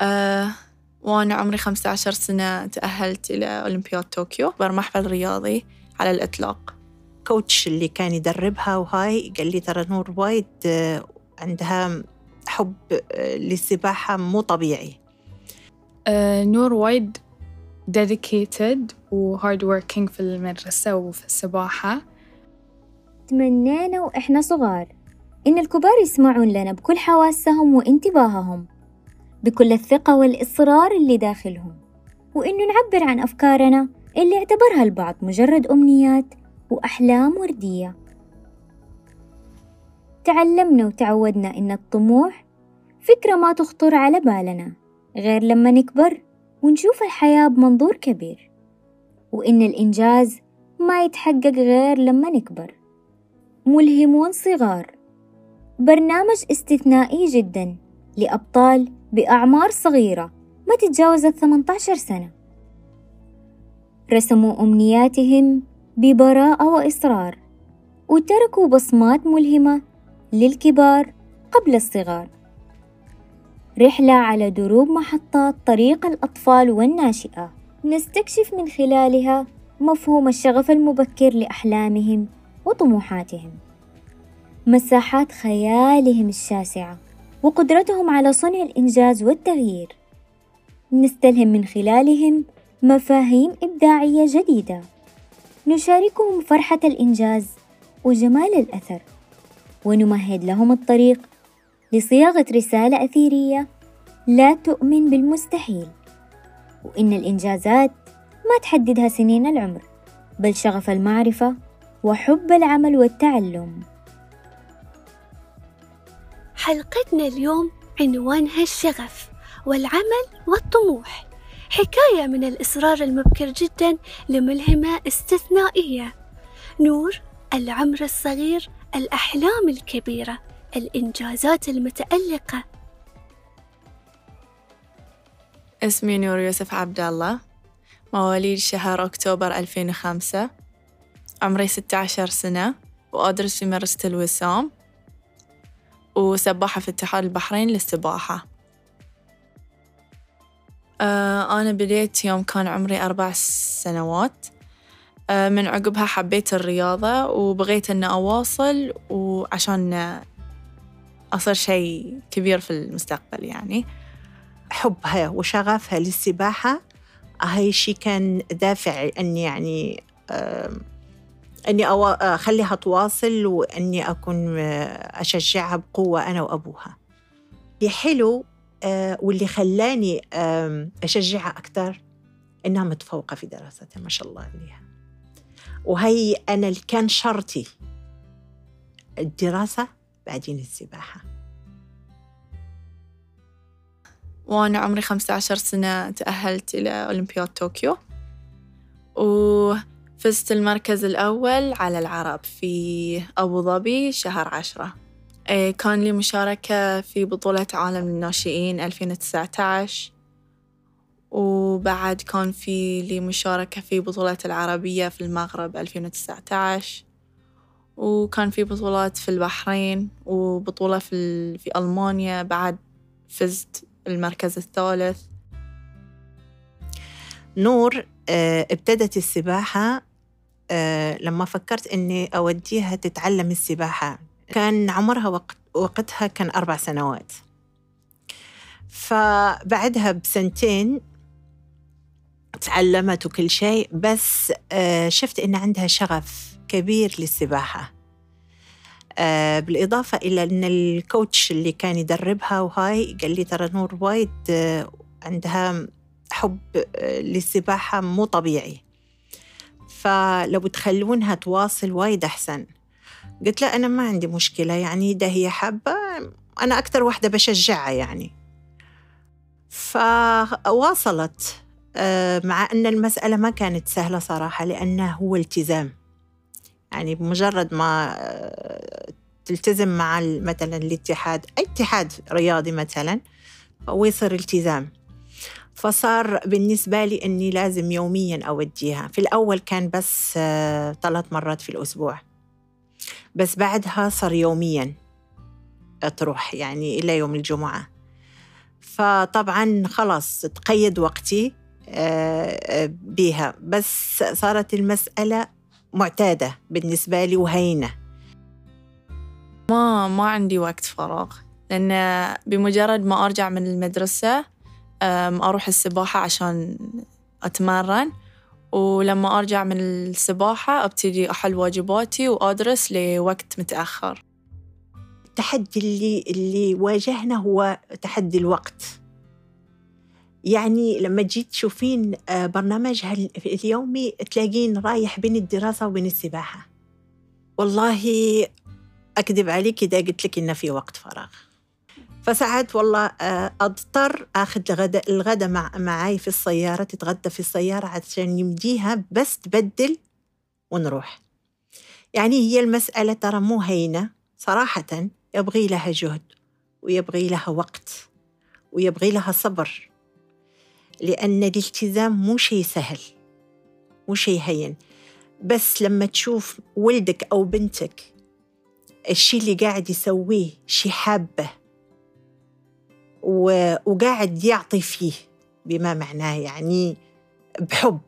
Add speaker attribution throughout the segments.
Speaker 1: أه وأنا عمري 15 سنة تأهلت إلى أولمبياد طوكيو أكبر محفل رياضي على الإطلاق.
Speaker 2: كوتش اللي كان يدربها وهاي قال لي ترى نور وايد آه، عندها حب آه، للسباحة مو طبيعي.
Speaker 3: آه، نور وايد dedicated و hard working في المدرسة وفي السباحة.
Speaker 4: تمنينا وإحنا صغار. إن الكبار يسمعون لنا بكل حواسهم وانتباههم. بكل الثقة والإصرار اللي داخلهم. وإنه نعبر عن أفكارنا اللي اعتبرها البعض مجرد أمنيات وأحلام وردية. تعلمنا وتعودنا إن الطموح فكرة ما تخطر على بالنا غير لما نكبر ونشوف الحياة بمنظور كبير. وإن الإنجاز ما يتحقق غير لما نكبر. ملهمون صغار برنامج استثنائي جدا لأبطال بأعمار صغيرة ما تتجاوز الثمانية عشر سنة. رسموا أمنياتهم ببراءة وإصرار وتركوا بصمات ملهمة للكبار قبل الصغار. رحلة على دروب محطات طريق الأطفال والناشئة نستكشف من خلالها مفهوم الشغف المبكر لأحلامهم وطموحاتهم. مساحات خيالهم الشاسعة وقدرتهم على صنع الإنجاز والتغيير. نستلهم من خلالهم مفاهيم إبداعية جديدة. نشاركهم فرحة الإنجاز وجمال الأثر. ونمهد لهم الطريق لصياغة رسالة أثيرية لا تؤمن بالمستحيل. وإن الإنجازات ما تحددها سنين العمر بل شغف المعرفة وحب العمل والتعلم.
Speaker 5: حلقتنا اليوم عنوانها الشغف والعمل والطموح. حكاية من الإصرار المبكر جدا لملهمة استثنائية. نور العمر الصغير الأحلام الكبيرة الإنجازات المتألقة.
Speaker 1: اسمي نور يوسف عبد الله مواليد شهر أكتوبر 2005 عمري 16 سنة وأدرس في مدرسة الوسام. وسباحة في اتحاد البحرين للسباحة. آه أنا بديت يوم كان عمري أربع سنوات. آه من عقبها حبيت الرياضة وبغيت أن أواصل وعشان أصير شيء كبير في المستقبل يعني.
Speaker 2: حبها وشغفها للسباحة هاي شي كان دافع أني يعني أني أخليها تواصل وأني أكون أشجعها بقوة أنا وأبوها. اللي حلو آه، واللي خلاني أشجعها أكثر إنها متفوقة في دراستها ما شاء الله عليها. وهي أنا اللي كان شرطي الدراسة بعدين السباحة.
Speaker 1: وأنا عمري 15 سنة تأهلت إلى أولمبياد طوكيو. وفزت المركز الأول على العرب في أبو ظبي شهر عشرة. إيه، كان لي مشاركة في بطولة عالم الناشئين 2019 وبعد كان في لي مشاركة في بطولة العربية في المغرب 2019 وكان في بطولات في البحرين وبطولة في, في ألمانيا. بعد فزت المركز الثالث.
Speaker 2: نور ابتدت السباحة آه، لما فكرت إني أوديها تتعلم السباحة. كان عمرها وقت وقتها كان أربع سنوات. فبعدها بسنتين تعلمت وكل شيء بس آه، شفت إن عندها شغف كبير للسباحة. آه، بالإضافة إلى أن الكوتش اللي كان يدربها وهاي قال لي ترى نور وايد آه، عندها حب للسباحة مو طبيعي. فلو تخلونها تواصل وايد أحسن. قلت لا أنا ما عندي مشكلة يعني إذا هي حابة أنا أكثر واحدة بشجعها يعني. فواصلت آه، مع أن المسألة ما كانت سهلة صراحة لأنه هو التزام. يعني بمجرد ما آه، تلتزم مع مثلا الاتحاد أي اتحاد رياضي مثلا ويصير التزام. فصار بالنسبة لي أني لازم يوميا أوديها في الأول كان بس آه، ثلاث مرات في الأسبوع. بس بعدها صار يوميا تروح يعني إلى يوم الجمعة. فطبعا خلاص تقيد وقتي آه، آه، بيها. بس صارت المسألة معتادة بالنسبة لي وهينة.
Speaker 1: ما ما عندي وقت فراغ. لأن بمجرد ما أرجع من المدرسة أروح السباحة عشان أتمرن. ولما أرجع من السباحة أبتدي أحل واجباتي وأدرس لوقت متأخر.
Speaker 2: التحدي اللي اللي واجهنا هو تحدي الوقت. يعني لما جيت تشوفين آه، برنامجها ال- اليومي تلاقين رايح بين الدراسة وبين السباحة. والله أكذب عليك إذا قلت لك إنه في وقت فراغ. فساعات والله آه، أضطر أخذ الغداء الغداء مع معاي في السيارة تتغدى في السيارة عشان يمديها بس تبدل ونروح. يعني هي المسألة ترى مو هينة صراحة يبغي لها جهد ويبغي لها وقت ويبغي لها صبر لأن الالتزام مو شيء سهل مو شيء هين. بس لما تشوف ولدك أو بنتك الشيء اللي قاعد يسويه شيء حابة وقاعد يعطي فيه بما معناه يعني بحب.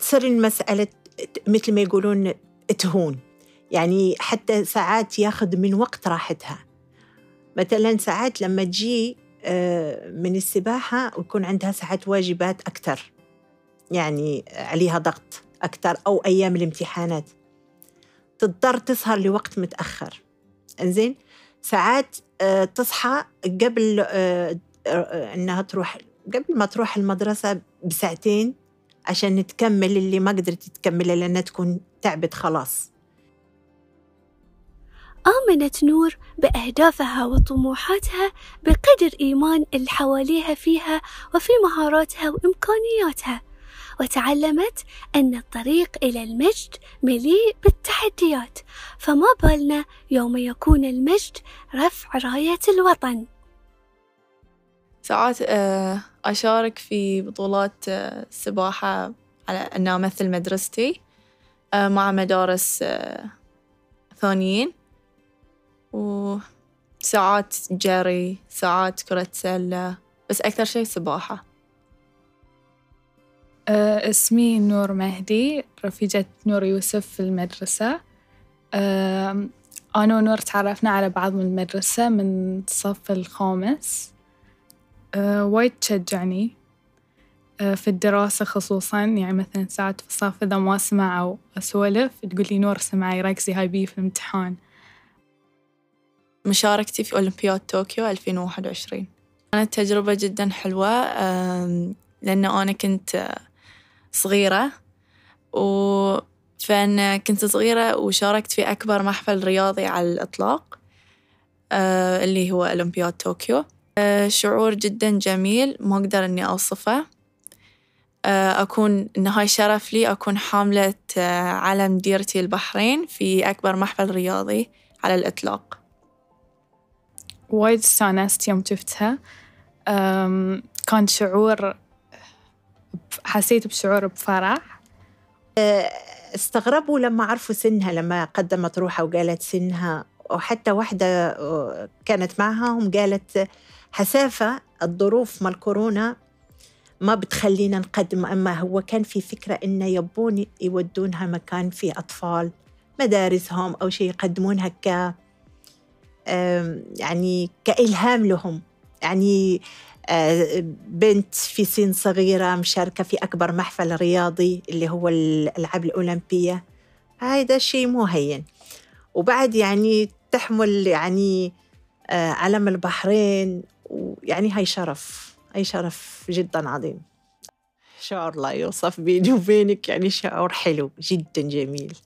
Speaker 2: تصير المسألة مثل ما يقولون تهون. يعني حتى ساعات ياخذ من وقت راحتها. مثلا ساعات لما تجي آه، من السباحة ويكون عندها ساعات واجبات أكثر. يعني عليها ضغط أكثر أو أيام الامتحانات. تضطر تسهر لوقت متأخر. إنزين؟ ساعات آه، تصحى قبل آه، آه، إنها تروح قبل ما تروح المدرسة بساعتين عشان تكمل اللي ما قدرت تكمله لأنها تكون تعبت خلاص.
Speaker 5: آمنت نور بأهدافها وطموحاتها بقدر إيمان اللي حواليها فيها وفي مهاراتها وإمكانياتها. وتعلمت أن الطريق إلى المجد مليء بالتحديات فما بالنا يوم يكون المجد رفع راية الوطن.
Speaker 1: ساعات آه، أشارك في بطولات آه، سباحة على أن أمثل مدرستي آه، مع مدارس ثانيين. وساعات جري ساعات كرة سلة بس أكثر شيء سباحة.
Speaker 3: آه، اسمي نور مهدي رفيجة نور يوسف في المدرسة. آم، أنا ونور تعرفنا على بعض من المدرسة من الصف الخامس. آه، وايد تشجعني. في الدراسة خصوصا يعني مثلا ساعات في الصف إذا ما أسمع أو أسولف تقول لي نور سمعي ركزي هاي بي في الامتحان.
Speaker 1: مشاركتي في أولمبياد طوكيو 2021 كانت تجربة جدا حلوة لأنه أنا كنت صغيرة و فأنا كنت صغيرة وشاركت في أكبر محفل رياضي على الإطلاق آه، اللي هو أولمبياد طوكيو. آه، شعور جدا جميل ما أقدر إني أوصفه. آه، أكون إن هاي شرف لي أكون حاملة علم ديرتي البحرين في أكبر محفل رياضي على الإطلاق.
Speaker 3: وايد استانست يوم شفتها. كان شعور حسيت بشعور بفرح.
Speaker 2: استغربوا لما عرفوا سنها لما قدمت روحها وقالت سنها. وحتى واحدة آه، كانت معهم قالت حسافة الظروف مال كورونا ما بتخلينا نقدم أما هو كان في فكرة إنه يبون يودونها مكان فيه أطفال مدارسهم أو شيء يقدمونها ك يعني كإلهام لهم. يعني بنت في سن صغيرة مشاركة في أكبر محفل رياضي اللي هو الألعاب الأولمبية. هذا شيء مو هين. وبعد يعني تحمل يعني آه، علم البحرين ويعني هاي شرف هاي شرف جدا عظيم. شعور لا يوصف بيني وبينك يعني شعور حلو جدا جميل.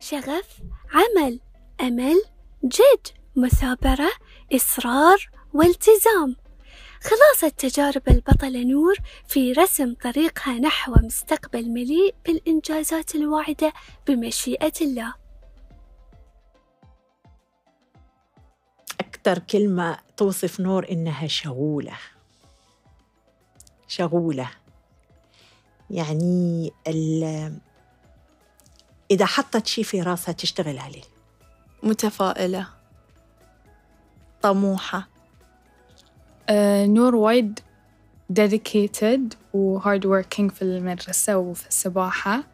Speaker 5: شغف عمل أمل جد مثابرة إصرار والتزام. خلاصة تجارب البطلة نور في رسم طريقها نحو مستقبل مليء بالإنجازات الواعدة بمشيئة الله.
Speaker 2: أكثر كلمة توصف نور إنها شغولة. شغولة. يعني ال- إذا حطت شيء في راسها تشتغل عليه.
Speaker 1: متفائلة. طموحة.
Speaker 3: نور وايد dedicated و hard working في المدرسة وفي السباحة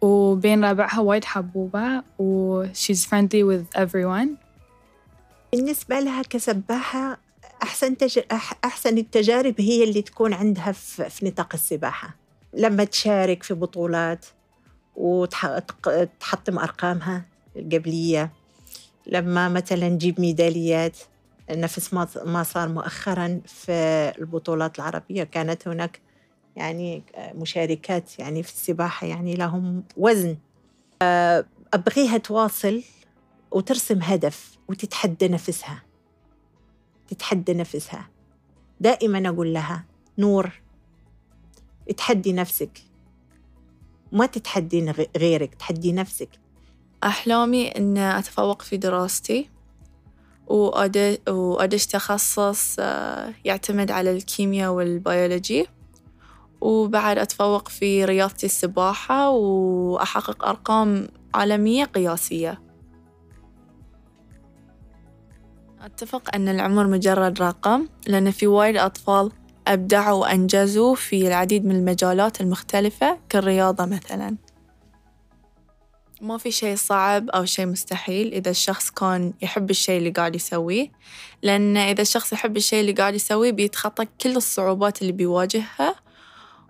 Speaker 3: وبين ربعها وايد حبوبة و she's friendly with everyone.
Speaker 2: بالنسبة لها كسباحة أحسن تج... أح- أحسن التجارب هي اللي تكون عندها في, في نطاق السباحة. لما تشارك في بطولات وتحطم أرقامها القبلية. لما مثلا نجيب ميداليات. نفس ما صار مؤخرا في البطولات العربية. كانت هناك يعني مشاركات يعني في السباحة يعني لهم وزن. آه، أبغيها تواصل وترسم هدف وتتحدى نفسها. تتحدى نفسها. دائما أقول لها نور تحدي نفسك. ما تتحدين غ- غيرك تحدي نفسك.
Speaker 1: أحلامي إن أتفوق في دراستي. وأدش تخصص آه، يعتمد على الكيمياء والبيولوجي. وبعد أتفوق في رياضة السباحة وأحقق أرقام عالمية قياسية. أتفق أن العمر مجرد رقم لأن في وايد أطفال أبدعوا وأنجزوا في العديد من المجالات المختلفة كالرياضة مثلاً. ما في شيء صعب أو شيء مستحيل إذا الشخص كان يحب الشيء اللي قاعد يسويه لأن إذا الشخص يحب الشيء اللي قاعد يسويه بيتخطى كل الصعوبات اللي بيواجهها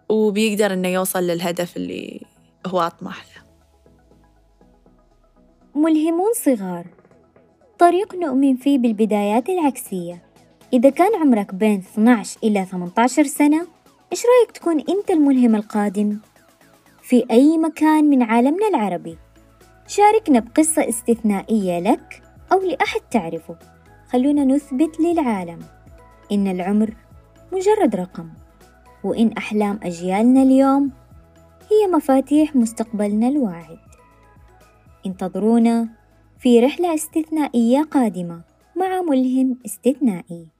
Speaker 1: وبيقدر إنه يوصل للهدف اللي هو أطمح له.
Speaker 4: ملهمون صغار. طريق نؤمن فيه بالبدايات العكسية. إذا كان عمرك بين 12 إلى 18 سنة إيش رأيك تكون أنت الملهم القادم في أي مكان من عالمنا العربي؟ شاركنا بقصة استثنائية لك أو لأحد تعرفه. خلونا نثبت للعالم إن العمر مجرد رقم وإن أحلام أجيالنا اليوم هي مفاتيح مستقبلنا الواعد. انتظرونا في رحلة استثنائية قادمة مع ملهم استثنائي.